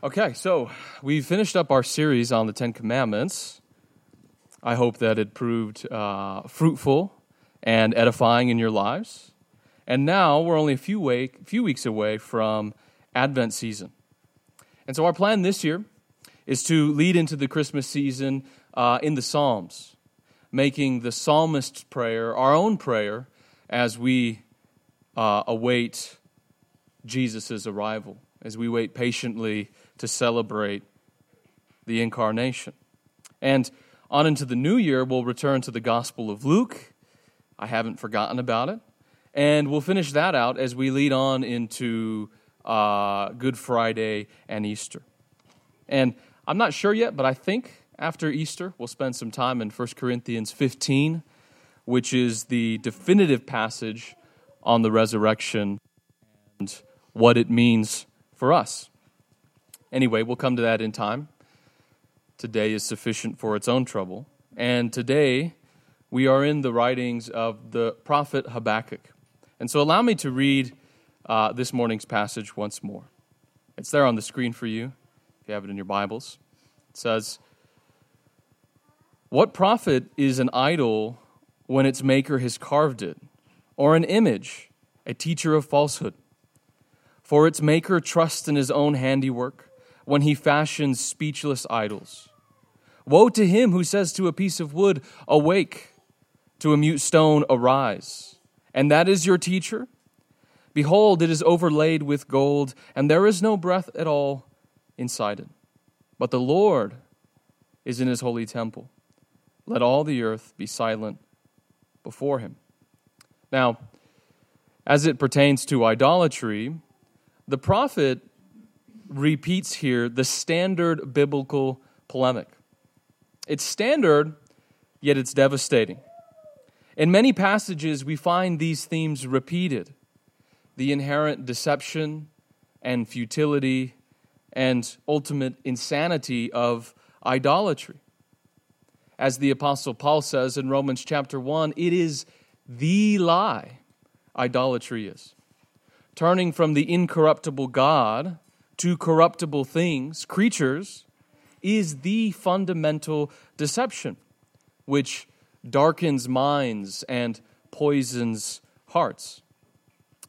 Okay, so we finished up our series on the Ten Commandments. I hope that it proved uh, fruitful and edifying in your lives. And now we're only a few, way, few weeks away from Advent season. And so our plan this year is to lead into the Christmas season uh, in the Psalms, making the psalmist's prayer our own prayer as we uh, await Jesus' arrival, as we wait patiently to celebrate the incarnation. And on into the new year, we'll return to the Gospel of Luke. I haven't forgotten about it. And we'll finish that out as we lead on into uh, Good Friday and Easter. And I'm not sure yet, but I think after Easter, we'll spend some time in 1 Corinthians 15, which is the definitive passage on the resurrection and what it means for us. Anyway, we'll come to that in time. Today is sufficient for its own trouble. And today, we are in the writings of the prophet Habakkuk. And so, allow me to read uh, this morning's passage once more. It's there on the screen for you, if you have it in your Bibles. It says, What profit is an idol when its maker has carved it, or an image, a teacher of falsehood? For its maker trusts in his own handiwork when he fashions speechless idols. Woe to him who says to a piece of wood, Awake, to a mute stone, Arise. And that is your teacher? Behold, it is overlaid with gold, and there is no breath at all inside it. But the Lord is in his holy temple. Let all the earth be silent before him. Now, as it pertains to idolatry, the prophet repeats here the standard biblical polemic. It's standard, yet it's devastating. In many passages, we find these themes repeated the inherent deception and futility and ultimate insanity of idolatry. As the Apostle Paul says in Romans chapter 1, it is the lie idolatry is. Turning from the incorruptible God to corruptible things, creatures, is the fundamental deception which darkens minds and poisons hearts.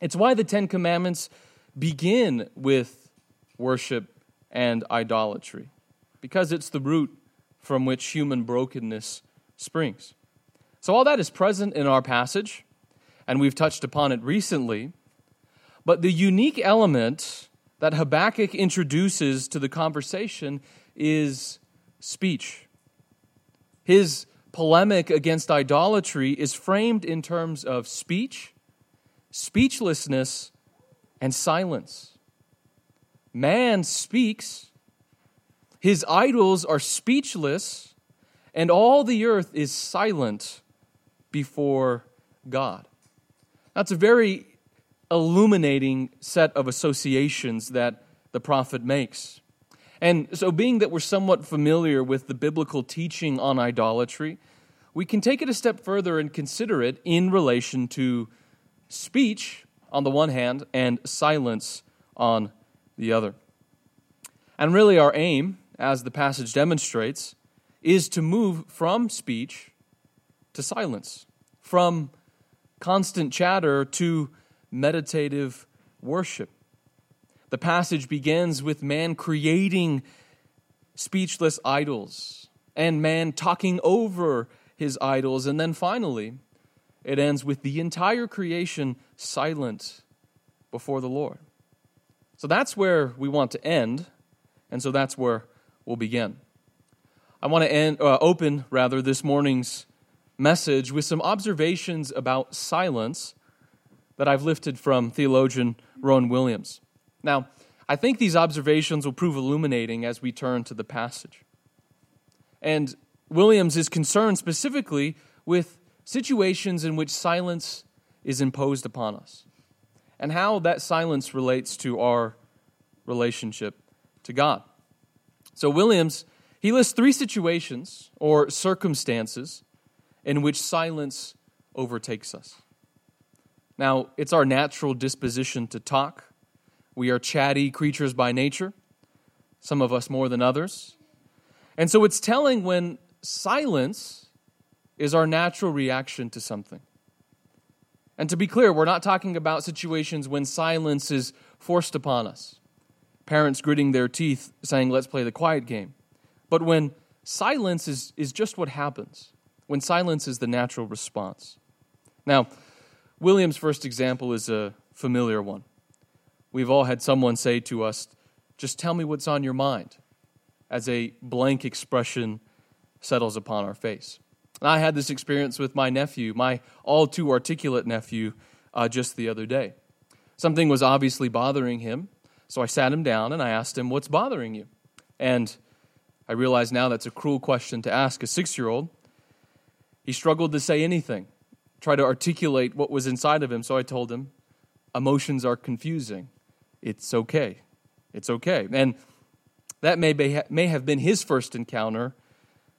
It's why the Ten Commandments begin with worship and idolatry, because it's the root from which human brokenness springs. So, all that is present in our passage, and we've touched upon it recently. But the unique element that Habakkuk introduces to the conversation is speech. His polemic against idolatry is framed in terms of speech, speechlessness, and silence. Man speaks, his idols are speechless, and all the earth is silent before God. That's a very illuminating set of associations that the prophet makes. And so, being that we're somewhat familiar with the biblical teaching on idolatry, we can take it a step further and consider it in relation to speech on the one hand and silence on the other. And really, our aim, as the passage demonstrates, is to move from speech to silence, from constant chatter to meditative worship. The passage begins with man creating speechless idols and man talking over his idols. And then finally, it ends with the entire creation silent before the Lord. So that's where we want to end, and so that's where we'll begin. I want to end, uh, open, rather, this morning's message with some observations about silence that I've lifted from theologian Rowan Williams. Now, I think these observations will prove illuminating as we turn to the passage. And Williams is concerned specifically with situations in which silence is imposed upon us and how that silence relates to our relationship to God. So, Williams, he lists three situations or circumstances in which silence overtakes us. Now, it's our natural disposition to talk. We are chatty creatures by nature. some of us more than others. And so it's telling when silence is our natural reaction to something. And to be clear, we're not talking about situations when silence is forced upon us. Parents gritting their teeth saying, let's play the quiet game. But when silence is, is just what happens, when silence is the natural response. Now, Williams' first example is a familiar one. We've all had someone say to us, just tell me what's on your mind, as a blank expression settles upon our face. And I had this experience with my nephew, my all too articulate nephew, uh, just the other day. Something was obviously bothering him, so I sat him down and I asked him, What's bothering you? And I realize now that's a cruel question to ask a six year old. He struggled to say anything, try to articulate what was inside of him, so I told him, Emotions are confusing. It's okay. It's okay. And that may, be, may have been his first encounter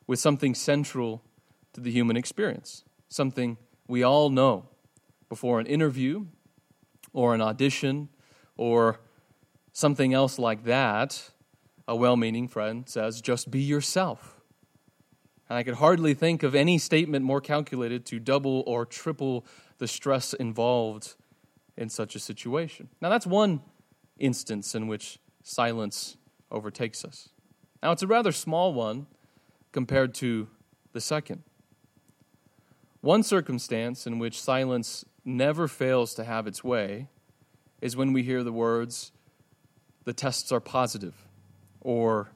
with something central to the human experience, something we all know before an interview or an audition or something else like that. A well meaning friend says, just be yourself. And I could hardly think of any statement more calculated to double or triple the stress involved in such a situation. Now, that's one instance in which silence overtakes us. Now, it's a rather small one compared to the second. One circumstance in which silence never fails to have its way is when we hear the words, the tests are positive, or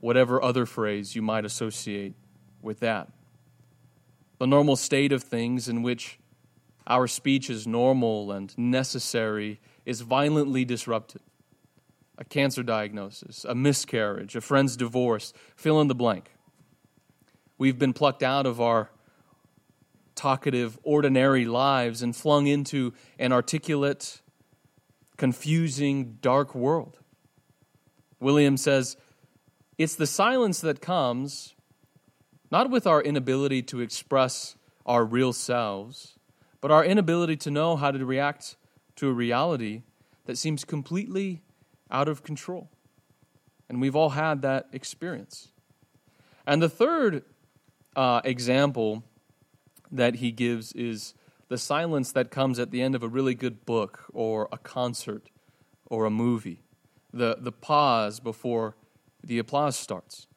whatever other phrase you might associate with that. The normal state of things in which our speech is normal and necessary is violently disrupted. A cancer diagnosis, a miscarriage, a friend's divorce, fill in the blank. We've been plucked out of our talkative, ordinary lives and flung into an articulate, confusing, dark world. William says, It's the silence that comes not with our inability to express our real selves, but our inability to know how to react to a reality that seems completely out of control. And we've all had that experience. And the third uh, example that he gives is the silence that comes at the end of a really good book or a concert or a movie, the, the pause before the applause starts.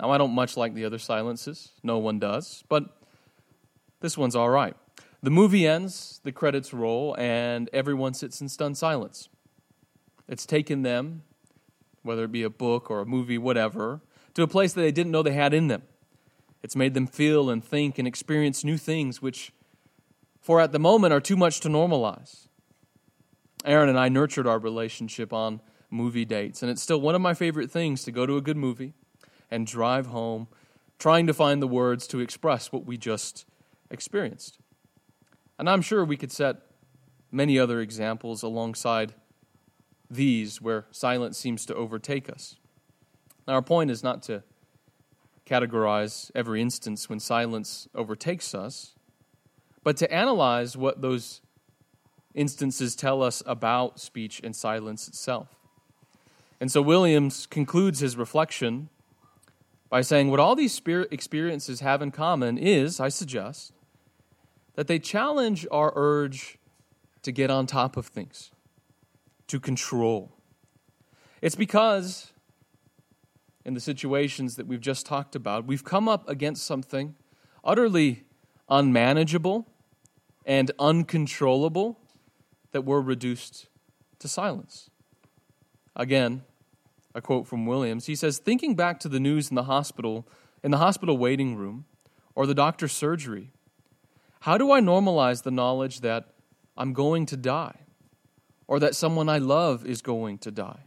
Now, I don't much like the other silences, no one does, but this one's all right. The movie ends, the credits roll, and everyone sits in stunned silence. It's taken them, whether it be a book or a movie, whatever, to a place that they didn't know they had in them. It's made them feel and think and experience new things, which, for at the moment, are too much to normalize. Aaron and I nurtured our relationship on movie dates, and it's still one of my favorite things to go to a good movie and drive home, trying to find the words to express what we just experienced. And I'm sure we could set many other examples alongside these where silence seems to overtake us. Now, our point is not to categorize every instance when silence overtakes us, but to analyze what those instances tell us about speech and silence itself. And so Williams concludes his reflection by saying what all these experiences have in common is, I suggest, that they challenge our urge to get on top of things, to control. It's because, in the situations that we've just talked about, we've come up against something utterly unmanageable and uncontrollable that we're reduced to silence. Again, a quote from Williams. He says, Thinking back to the news in the hospital, in the hospital waiting room, or the doctor's surgery, how do I normalize the knowledge that I'm going to die or that someone I love is going to die?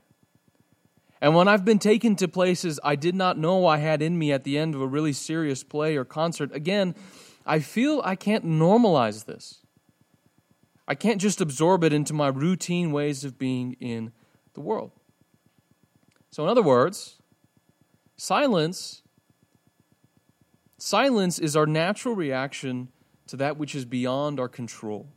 And when I've been taken to places I did not know I had in me at the end of a really serious play or concert, again, I feel I can't normalize this. I can't just absorb it into my routine ways of being in the world. So, in other words, silence silence is our natural reaction to that which is beyond our control.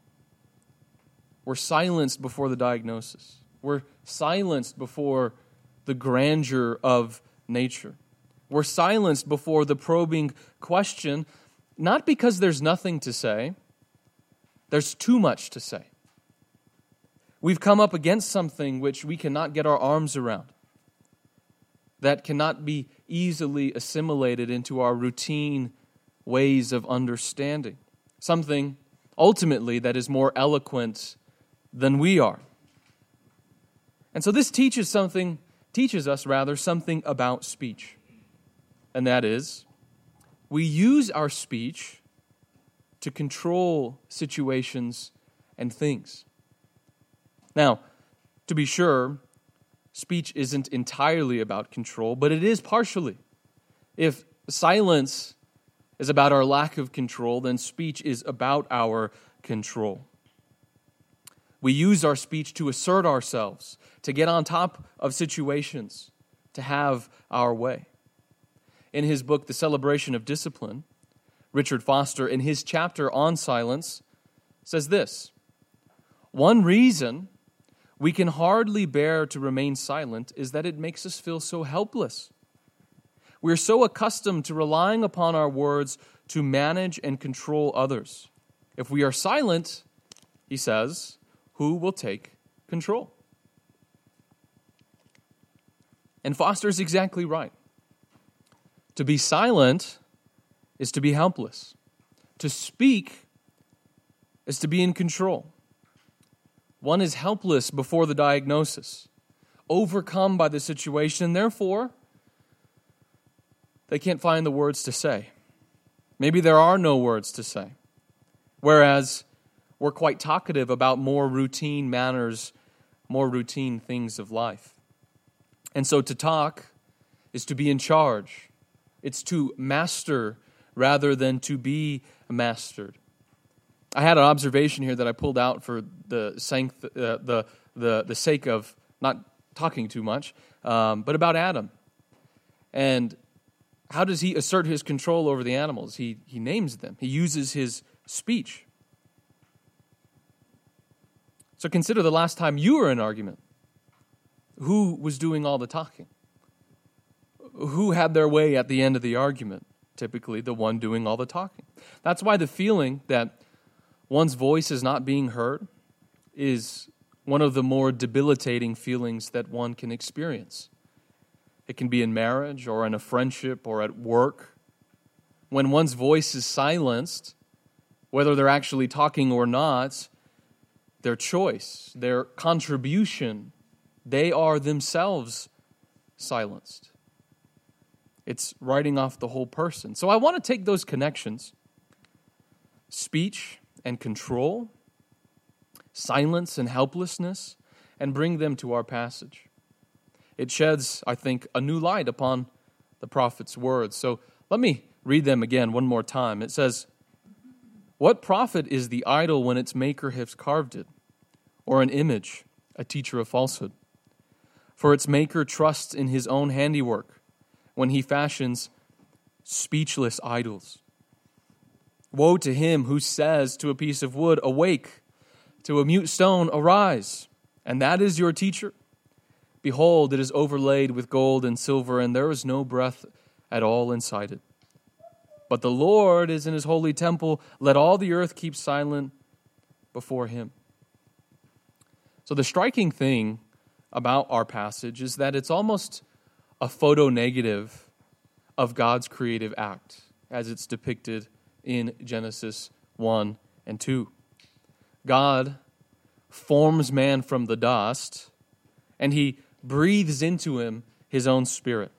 We're silenced before the diagnosis. We're silenced before the grandeur of nature. We're silenced before the probing question, not because there's nothing to say, there's too much to say. We've come up against something which we cannot get our arms around, that cannot be easily assimilated into our routine ways of understanding. Something ultimately that is more eloquent than we are. And so this teaches something teaches us rather something about speech. And that is we use our speech to control situations and things. Now, to be sure, speech isn't entirely about control, but it is partially. If silence is about our lack of control, then speech is about our control. We use our speech to assert ourselves, to get on top of situations, to have our way. In his book, The Celebration of Discipline, Richard Foster, in his chapter on silence, says this One reason we can hardly bear to remain silent is that it makes us feel so helpless. We're so accustomed to relying upon our words to manage and control others. If we are silent, he says, who will take control? And Foster is exactly right. To be silent is to be helpless. To speak is to be in control. One is helpless before the diagnosis, overcome by the situation, therefore they can't find the words to say. Maybe there are no words to say. Whereas we're quite talkative about more routine manners, more routine things of life. And so to talk is to be in charge, it's to master rather than to be mastered. I had an observation here that I pulled out for the, uh, the, the, the sake of not talking too much, um, but about Adam. And how does he assert his control over the animals? He, he names them, he uses his speech. So consider the last time you were in argument. Who was doing all the talking? Who had their way at the end of the argument? Typically, the one doing all the talking. That's why the feeling that one's voice is not being heard is one of the more debilitating feelings that one can experience. It can be in marriage or in a friendship or at work. When one's voice is silenced, whether they're actually talking or not, their choice, their contribution, they are themselves silenced. It's writing off the whole person. So I want to take those connections speech and control, silence and helplessness, and bring them to our passage. It sheds, I think, a new light upon the prophet's words. So let me read them again one more time. It says, What profit is the idol when its maker has carved it? or an image, a teacher of falsehood. For its maker trusts in his own handiwork when he fashions speechless idols. Woe to him who says to a piece of wood, Awake, to a mute stone, Arise, and that is your teacher. Behold, it is overlaid with gold and silver, and there is no breath at all inside it. But the Lord is in his holy temple. Let all the earth keep silent before him. So, the striking thing about our passage is that it's almost a photo negative of God's creative act as it's depicted in Genesis 1 and 2. God forms man from the dust and he breathes into him his own spirit.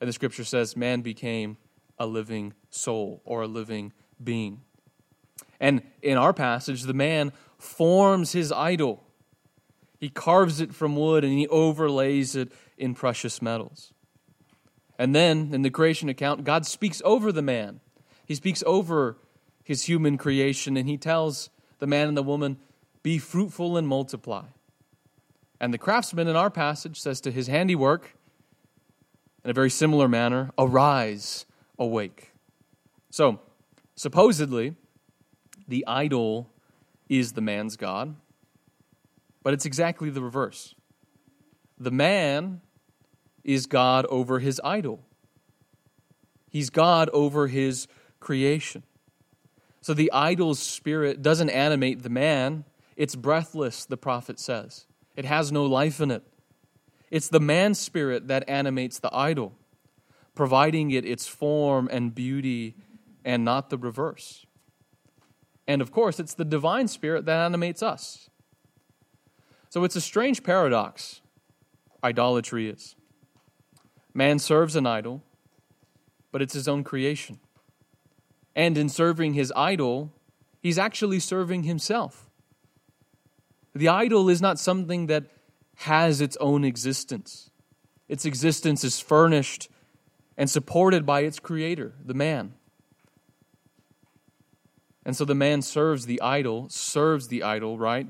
And the scripture says, man became a living soul or a living being. And in our passage, the man forms his idol he carves it from wood and he overlays it in precious metals. And then in the creation account, God speaks over the man. He speaks over his human creation and he tells the man and the woman, Be fruitful and multiply. And the craftsman in our passage says to his handiwork, in a very similar manner, Arise, awake. So, supposedly, the idol is the man's God. But it's exactly the reverse. The man is God over his idol. He's God over his creation. So the idol's spirit doesn't animate the man, it's breathless, the prophet says. It has no life in it. It's the man's spirit that animates the idol, providing it its form and beauty and not the reverse. And of course, it's the divine spirit that animates us. So it's a strange paradox, idolatry is. Man serves an idol, but it's his own creation. And in serving his idol, he's actually serving himself. The idol is not something that has its own existence. Its existence is furnished and supported by its creator, the man. And so the man serves the idol, serves the idol, right?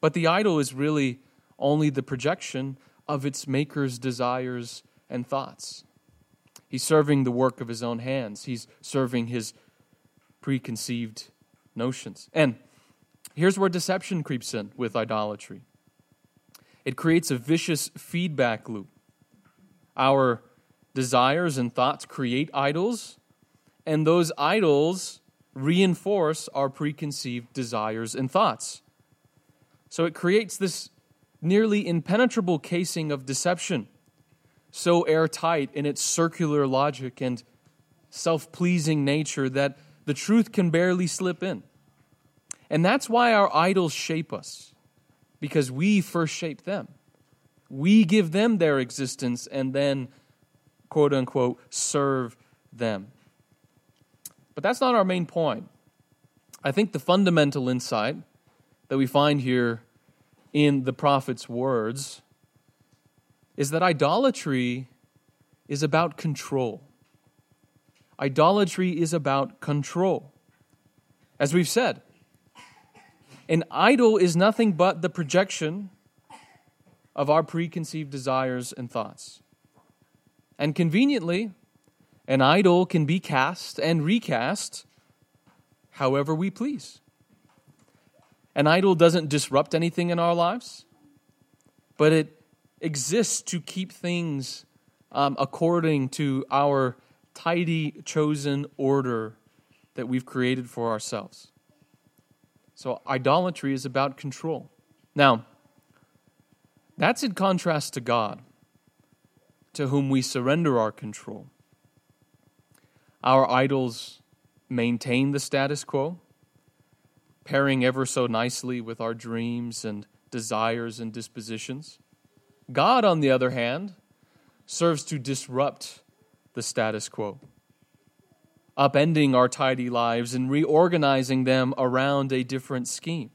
But the idol is really only the projection of its maker's desires and thoughts. He's serving the work of his own hands, he's serving his preconceived notions. And here's where deception creeps in with idolatry it creates a vicious feedback loop. Our desires and thoughts create idols, and those idols reinforce our preconceived desires and thoughts. So it creates this nearly impenetrable casing of deception, so airtight in its circular logic and self pleasing nature that the truth can barely slip in. And that's why our idols shape us, because we first shape them. We give them their existence and then, quote unquote, serve them. But that's not our main point. I think the fundamental insight that we find here in the prophet's words is that idolatry is about control. Idolatry is about control. As we've said, an idol is nothing but the projection of our preconceived desires and thoughts. And conveniently, an idol can be cast and recast however we please. An idol doesn't disrupt anything in our lives, but it exists to keep things um, according to our tidy, chosen order that we've created for ourselves. So, idolatry is about control. Now, that's in contrast to God, to whom we surrender our control. Our idols maintain the status quo, pairing ever so nicely with our dreams and desires and dispositions. God, on the other hand, serves to disrupt the status quo, upending our tidy lives and reorganizing them around a different scheme.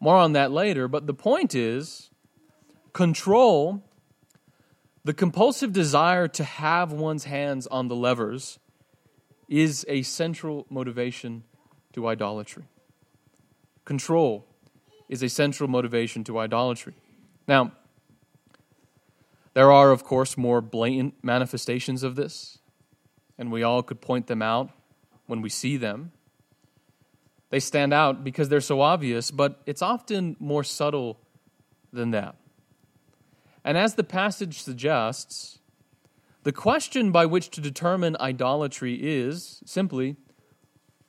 More on that later, but the point is control, the compulsive desire to have one's hands on the levers, is a central motivation to idolatry. Control is a central motivation to idolatry. Now, there are, of course, more blatant manifestations of this, and we all could point them out when we see them. They stand out because they're so obvious, but it's often more subtle than that. And as the passage suggests, the question by which to determine idolatry is simply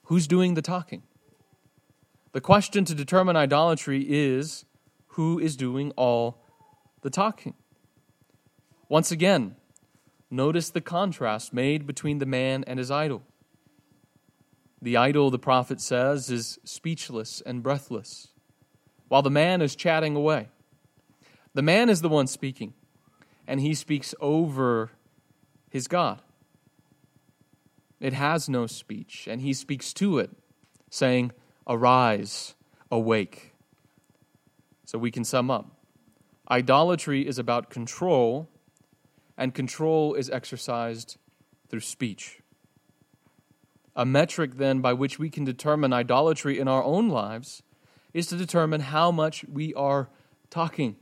who's doing the talking? The question to determine idolatry is who is doing all the talking? Once again, notice the contrast made between the man and his idol. The idol, the prophet says, is speechless and breathless, while the man is chatting away. The man is the one speaking, and he speaks over his God. It has no speech, and he speaks to it, saying, Arise, awake. So we can sum up. Idolatry is about control and control is exercised through speech. A metric, then, by which we can determine idolatry in our own lives is to determine how much we are talking.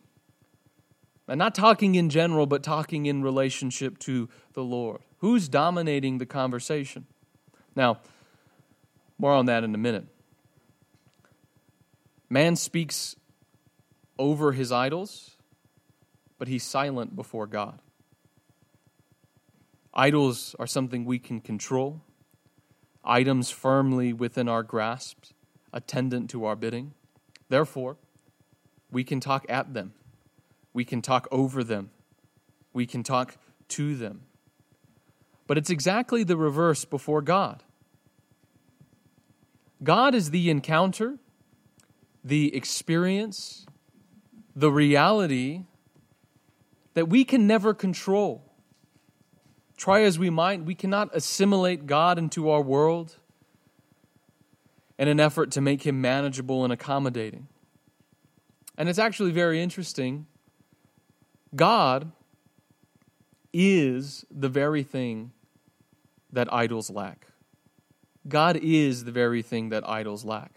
And not talking in general, but talking in relationship to the Lord. Who's dominating the conversation? Now, more on that in a minute. Man speaks over his idols, but he's silent before God. Idols are something we can control, items firmly within our grasp, attendant to our bidding. Therefore, we can talk at them, we can talk over them, we can talk to them. But it's exactly the reverse before God. God is the encounter, the experience, the reality that we can never control. Try as we might, we cannot assimilate God into our world in an effort to make him manageable and accommodating. And it's actually very interesting. God is the very thing that idols lack. God is the very thing that idols lack,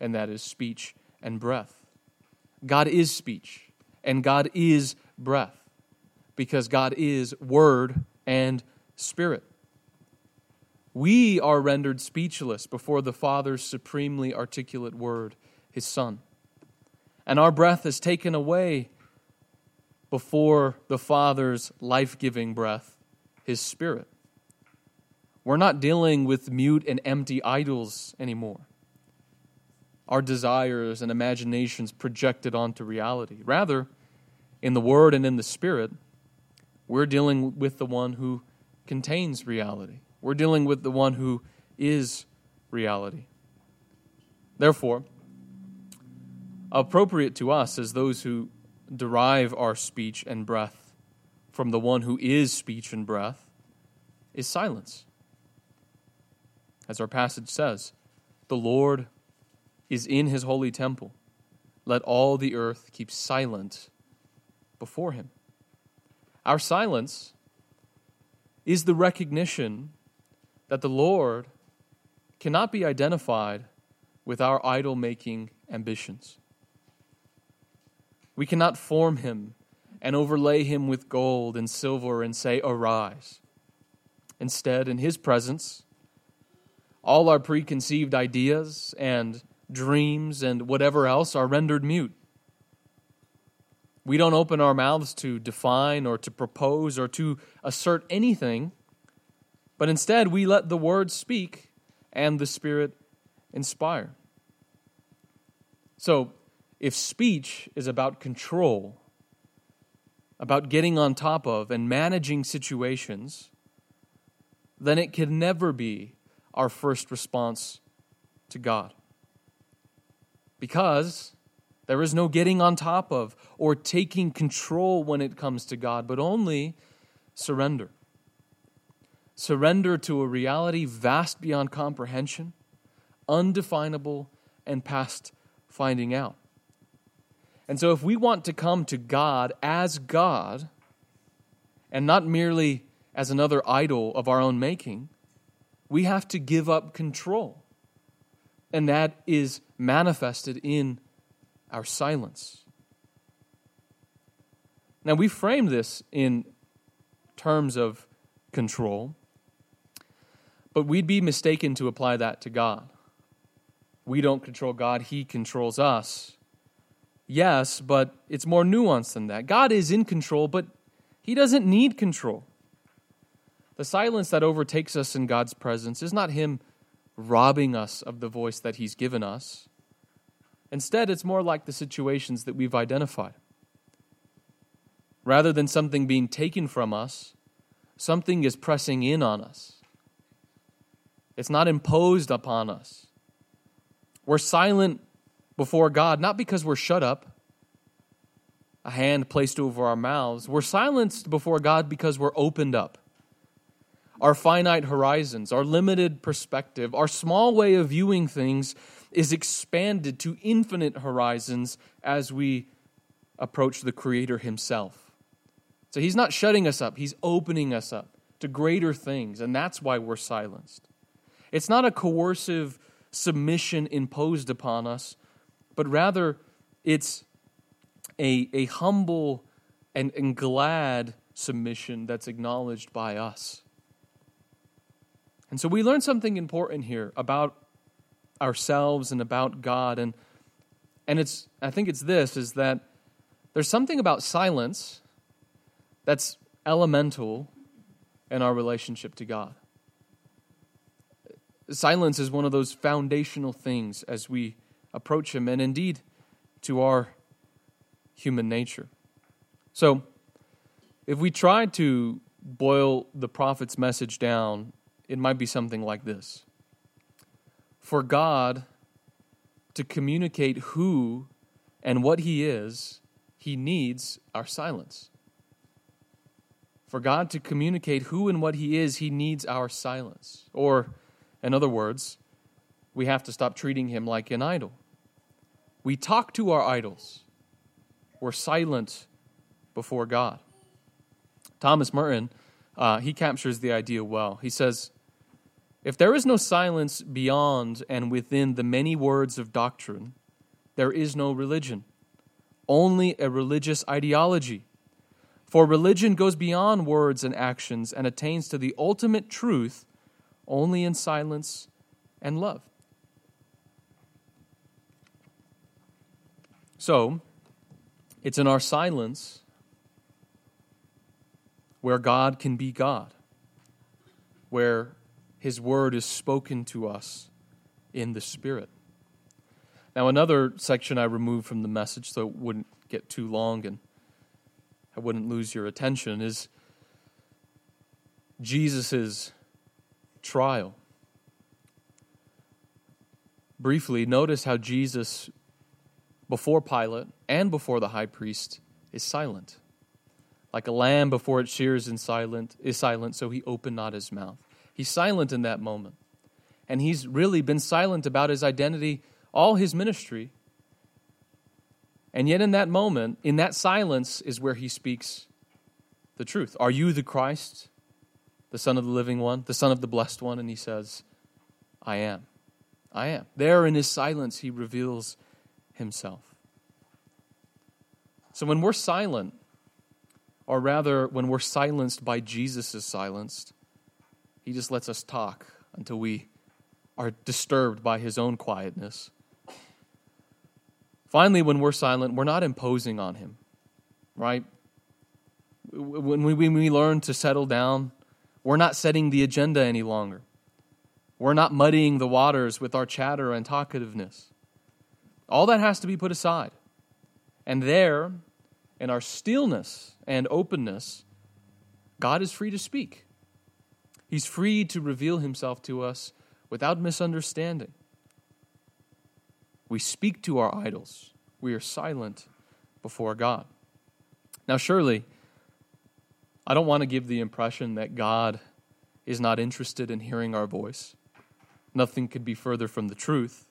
and that is speech and breath. God is speech, and God is breath, because God is word and spirit. We are rendered speechless before the Father's supremely articulate word, his Son. And our breath is taken away before the Father's life giving breath, his Spirit. We're not dealing with mute and empty idols anymore. Our desires and imaginations projected onto reality. Rather, in the Word and in the Spirit, we're dealing with the one who contains reality. We're dealing with the one who is reality. Therefore, appropriate to us as those who derive our speech and breath from the one who is speech and breath is silence. As our passage says, the Lord is in his holy temple. Let all the earth keep silent before him. Our silence is the recognition that the Lord cannot be identified with our idol making ambitions. We cannot form him and overlay him with gold and silver and say, Arise. Instead, in his presence, all our preconceived ideas and dreams and whatever else are rendered mute. We don't open our mouths to define or to propose or to assert anything, but instead we let the Word speak and the Spirit inspire. So, if speech is about control, about getting on top of and managing situations, then it can never be our first response to God. Because there is no getting on top of or taking control when it comes to God, but only surrender. Surrender to a reality vast beyond comprehension, undefinable, and past finding out. And so, if we want to come to God as God, and not merely as another idol of our own making, we have to give up control. And that is manifested in our silence. Now, we frame this in terms of control, but we'd be mistaken to apply that to God. We don't control God, He controls us. Yes, but it's more nuanced than that. God is in control, but He doesn't need control. The silence that overtakes us in God's presence is not Him robbing us of the voice that He's given us. Instead, it's more like the situations that we've identified. Rather than something being taken from us, something is pressing in on us. It's not imposed upon us. We're silent before God, not because we're shut up, a hand placed over our mouths. We're silenced before God because we're opened up. Our finite horizons, our limited perspective, our small way of viewing things is expanded to infinite horizons as we approach the Creator Himself. So He's not shutting us up, He's opening us up to greater things, and that's why we're silenced. It's not a coercive submission imposed upon us, but rather it's a, a humble and, and glad submission that's acknowledged by us. And so we learn something important here about ourselves and about God. And, and it's, I think it's this is that there's something about silence that's elemental in our relationship to God. Silence is one of those foundational things as we approach Him, and indeed to our human nature. So, if we try to boil the prophet's message down, it might be something like this For God to communicate who and what He is, He needs our silence. For God to communicate who and what He is, He needs our silence. Or, in other words, we have to stop treating Him like an idol. We talk to our idols, we're silent before God. Thomas Merton, uh, he captures the idea well. He says, If there is no silence beyond and within the many words of doctrine, there is no religion, only a religious ideology for religion goes beyond words and actions and attains to the ultimate truth only in silence and love. So, it's in our silence where God can be God, where His word is spoken to us in the Spirit. Now, another section I removed from the message so it wouldn't get too long and I wouldn't lose your attention is Jesus' trial. Briefly, notice how Jesus, before Pilate and before the high priest, is silent. Like a lamb before it shears in silent is silent, so he opened not his mouth. He's silent in that moment. And he's really been silent about his identity all his ministry and yet, in that moment, in that silence, is where he speaks the truth. Are you the Christ, the Son of the living one, the Son of the blessed one? And he says, I am. I am. There in his silence, he reveals himself. So when we're silent, or rather, when we're silenced by Jesus' silenced, he just lets us talk until we are disturbed by his own quietness. Finally, when we're silent, we're not imposing on him, right? When we, when we learn to settle down, we're not setting the agenda any longer. We're not muddying the waters with our chatter and talkativeness. All that has to be put aside. And there, in our stillness and openness, God is free to speak. He's free to reveal himself to us without misunderstanding. We speak to our idols. We are silent before God. Now, surely, I don't want to give the impression that God is not interested in hearing our voice. Nothing could be further from the truth.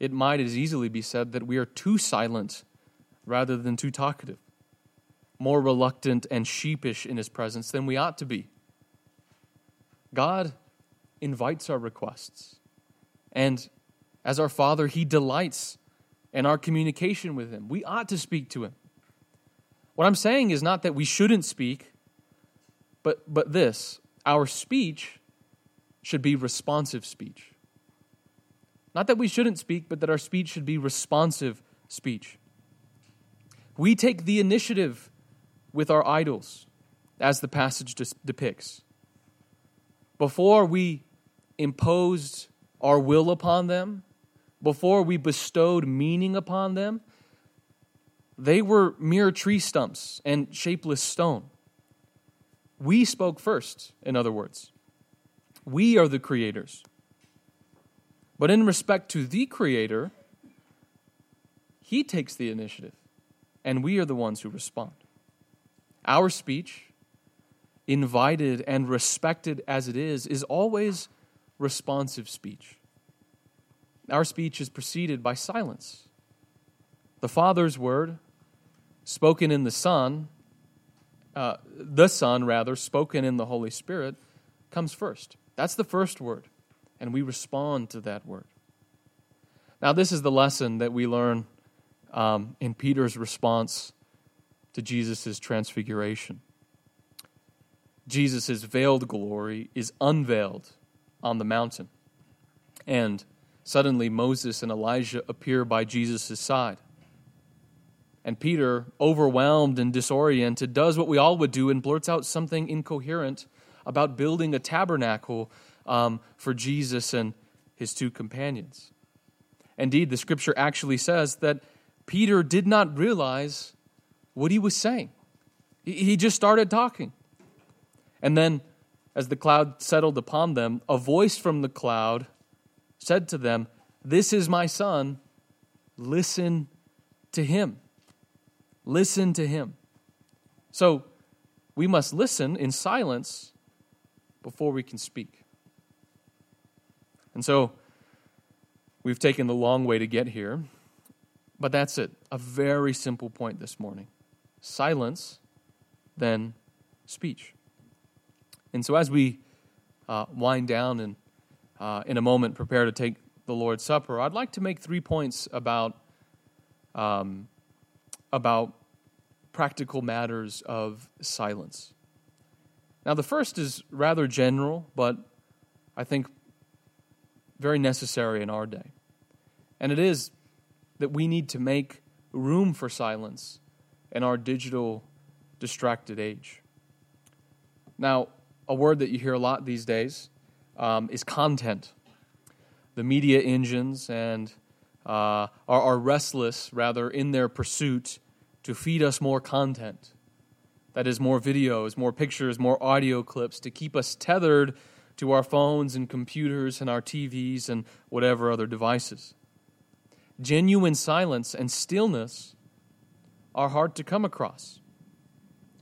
It might as easily be said that we are too silent rather than too talkative, more reluctant and sheepish in His presence than we ought to be. God invites our requests, and as our Father, He delights in our communication with Him. We ought to speak to Him. What I'm saying is not that we shouldn't speak, but, but this our speech should be responsive speech. Not that we shouldn't speak, but that our speech should be responsive speech. We take the initiative with our idols, as the passage depicts. Before we imposed our will upon them, before we bestowed meaning upon them, they were mere tree stumps and shapeless stone. We spoke first, in other words. We are the creators. But in respect to the Creator, He takes the initiative, and we are the ones who respond. Our speech, invited and respected as it is, is always responsive speech. Our speech is preceded by silence. The Father's word, spoken in the Son, uh, the Son, rather, spoken in the Holy Spirit, comes first. That's the first word, and we respond to that word. Now, this is the lesson that we learn um, in Peter's response to Jesus' transfiguration. Jesus' veiled glory is unveiled on the mountain. And Suddenly, Moses and Elijah appear by Jesus' side. And Peter, overwhelmed and disoriented, does what we all would do and blurts out something incoherent about building a tabernacle um, for Jesus and his two companions. Indeed, the scripture actually says that Peter did not realize what he was saying. He just started talking. And then, as the cloud settled upon them, a voice from the cloud said to them, This is my son, listen to him. Listen to him. So, we must listen in silence before we can speak. And so, we've taken the long way to get here, but that's it. A very simple point this morning silence, then speech. And so, as we uh, wind down and uh, in a moment prepare to take the Lord's Supper, I'd like to make three points about, um, about practical matters of silence. Now, the first is rather general, but I think very necessary in our day. And it is that we need to make room for silence in our digital distracted age. Now, a word that you hear a lot these days um, is content. The media engines and uh, are, are restless, rather, in their pursuit to feed us more content. That is, more videos, more pictures, more audio clips to keep us tethered to our phones and computers and our TVs and whatever other devices. Genuine silence and stillness are hard to come across.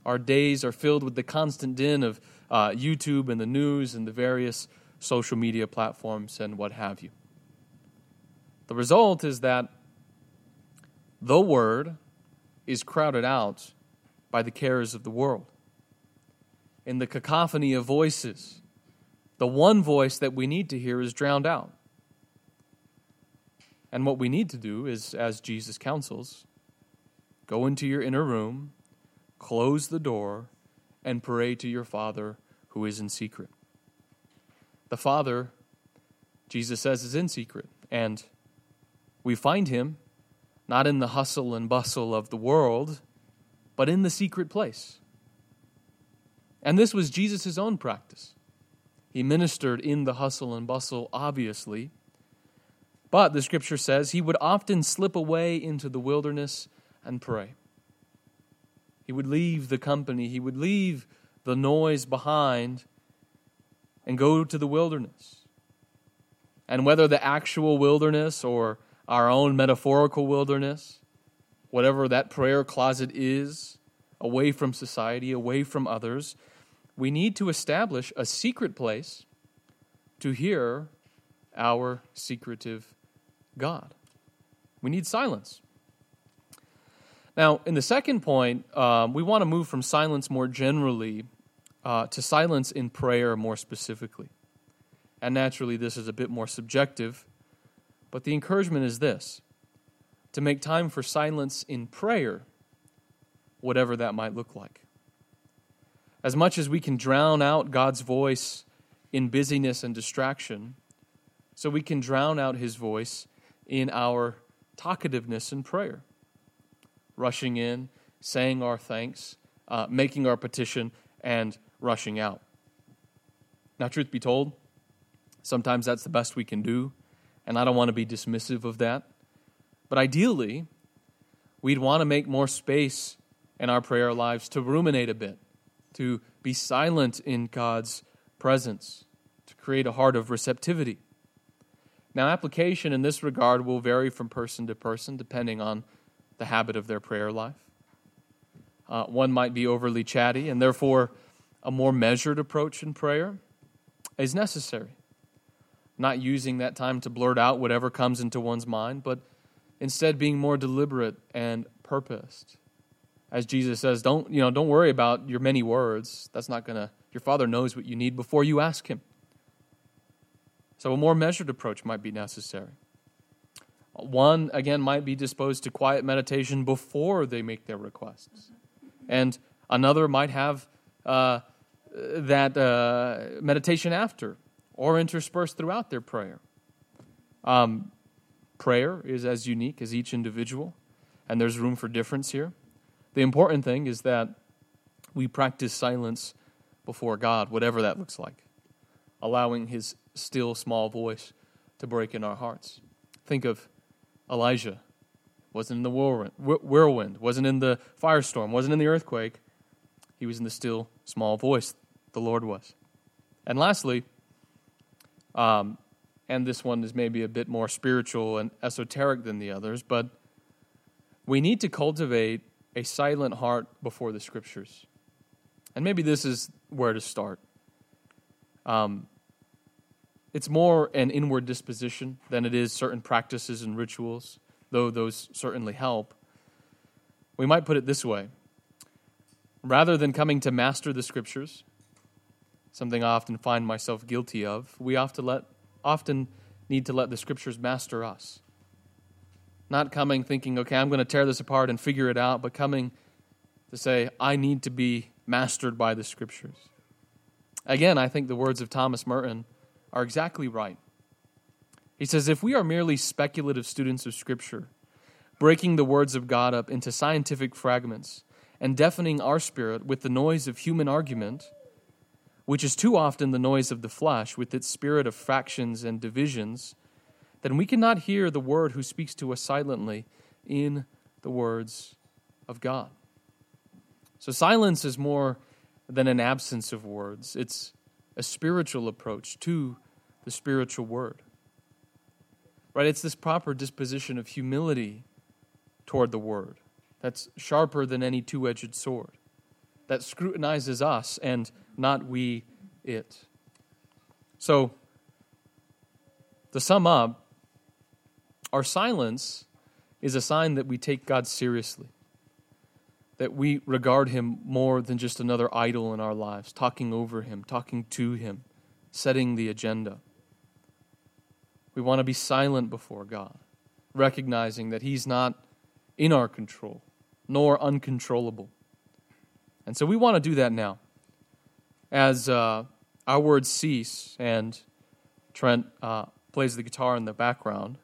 Our days are filled with the constant din of uh, YouTube and the news and the various social media platforms and what have you. The result is that the Word is crowded out by the cares of the world. In the cacophony of voices, the one voice that we need to hear is drowned out. And what we need to do is, as Jesus counsels, go into your inner room, close the door, and pray to your Father who is in secret. The Father, Jesus says, is in secret, and we find him not in the hustle and bustle of the world, but in the secret place. And this was Jesus' own practice. He ministered in the hustle and bustle, obviously. But the scripture says he would often slip away into the wilderness and pray. He would leave the company, he would leave the noise behind and go to the wilderness. And whether the actual wilderness or our own metaphorical wilderness, whatever that prayer closet is, away from society, away from others, we need to establish a secret place to hear our secretive God. We need silence. Now, in the second point, um, we want to move from silence more generally uh, to silence in prayer more specifically. And naturally, this is a bit more subjective, but the encouragement is this to make time for silence in prayer, whatever that might look like. As much as we can drown out God's voice in busyness and distraction, so we can drown out his voice in our talkativeness in prayer. Rushing in, saying our thanks, uh, making our petition, and rushing out. Now, truth be told, sometimes that's the best we can do, and I don't want to be dismissive of that. But ideally, we'd want to make more space in our prayer lives to ruminate a bit, to be silent in God's presence, to create a heart of receptivity. Now, application in this regard will vary from person to person depending on the habit of their prayer life. Uh, one might be overly chatty, and therefore a more measured approach in prayer is necessary. Not using that time to blurt out whatever comes into one's mind, but instead being more deliberate and purposed as Jesus says, don't, you know, don't worry about your many words. That's not going to, your Father knows what you need before you ask Him. So a more measured approach might be necessary. One, again, might be disposed to quiet meditation before they make their requests. And another might have uh, that uh, meditation after or interspersed throughout their prayer. Um, prayer is as unique as each individual. and there's room for difference here. The important thing is that we practice silence before God, whatever that looks like, allowing His still small voice to break in our hearts. Think of Elijah. Wasn't in the whirlwind, wasn't in the firestorm, wasn't in the earthquake. He was in the still small voice. The Lord was. And lastly, um, and this one is maybe a bit more spiritual and esoteric than the others, but we need to cultivate a silent heart before the scriptures. And maybe this is where to start. Um, it's more an inward disposition than it is certain practices and rituals, though those certainly help. We might put it this way rather than coming to master the scriptures, something I often find myself guilty of, we often, let, often need to let the scriptures master us. Not coming thinking, okay, I'm going to tear this apart and figure it out, but coming to say, I need to be mastered by the scriptures. Again, I think the words of Thomas Merton are exactly right. He says, if we are merely speculative students of Scripture, breaking the words of God up into scientific fragments and deafening our spirit with the noise of human argument, which is too often the noise of the flesh with its spirit of fractions and divisions, then we cannot hear the word who speaks to us silently in the words of God. So silence is more than an absence of words, it's a spiritual approach to the spiritual word. Right? It's this proper disposition of humility toward the word that's sharper than any two edged sword, that scrutinizes us and not we it. So, to sum up, our silence is a sign that we take God seriously, that we regard Him more than just another idol in our lives, talking over Him, talking to Him, setting the agenda. We want to be silent before God, recognizing that He's not in our control, nor uncontrollable. And so we want to do that now as uh, our words cease and Trent uh, plays the guitar in the background,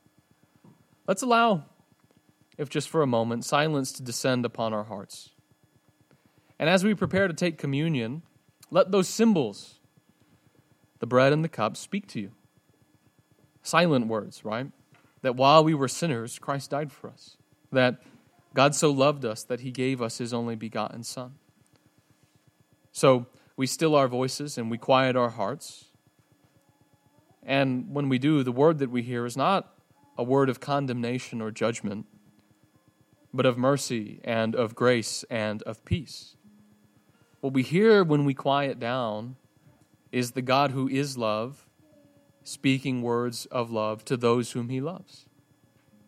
let's allow, if just for a moment, silence to descend upon our hearts. And as we prepare to take communion, let those symbols, the bread and the cup, speak to you. Silent words, right? That while we were sinners, Christ died for us. That God so loved us that he gave us his only begotten Son. So, we still our voices and we quiet our hearts. And when we do, the word that we hear is not a word of condemnation or judgment, but of mercy and of grace and of peace. What we hear when we quiet down is the God who is love speaking words of love to those whom he loves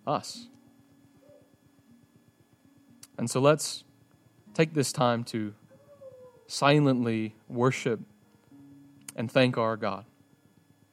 us. And so let's take this time to silently worship and thank our God.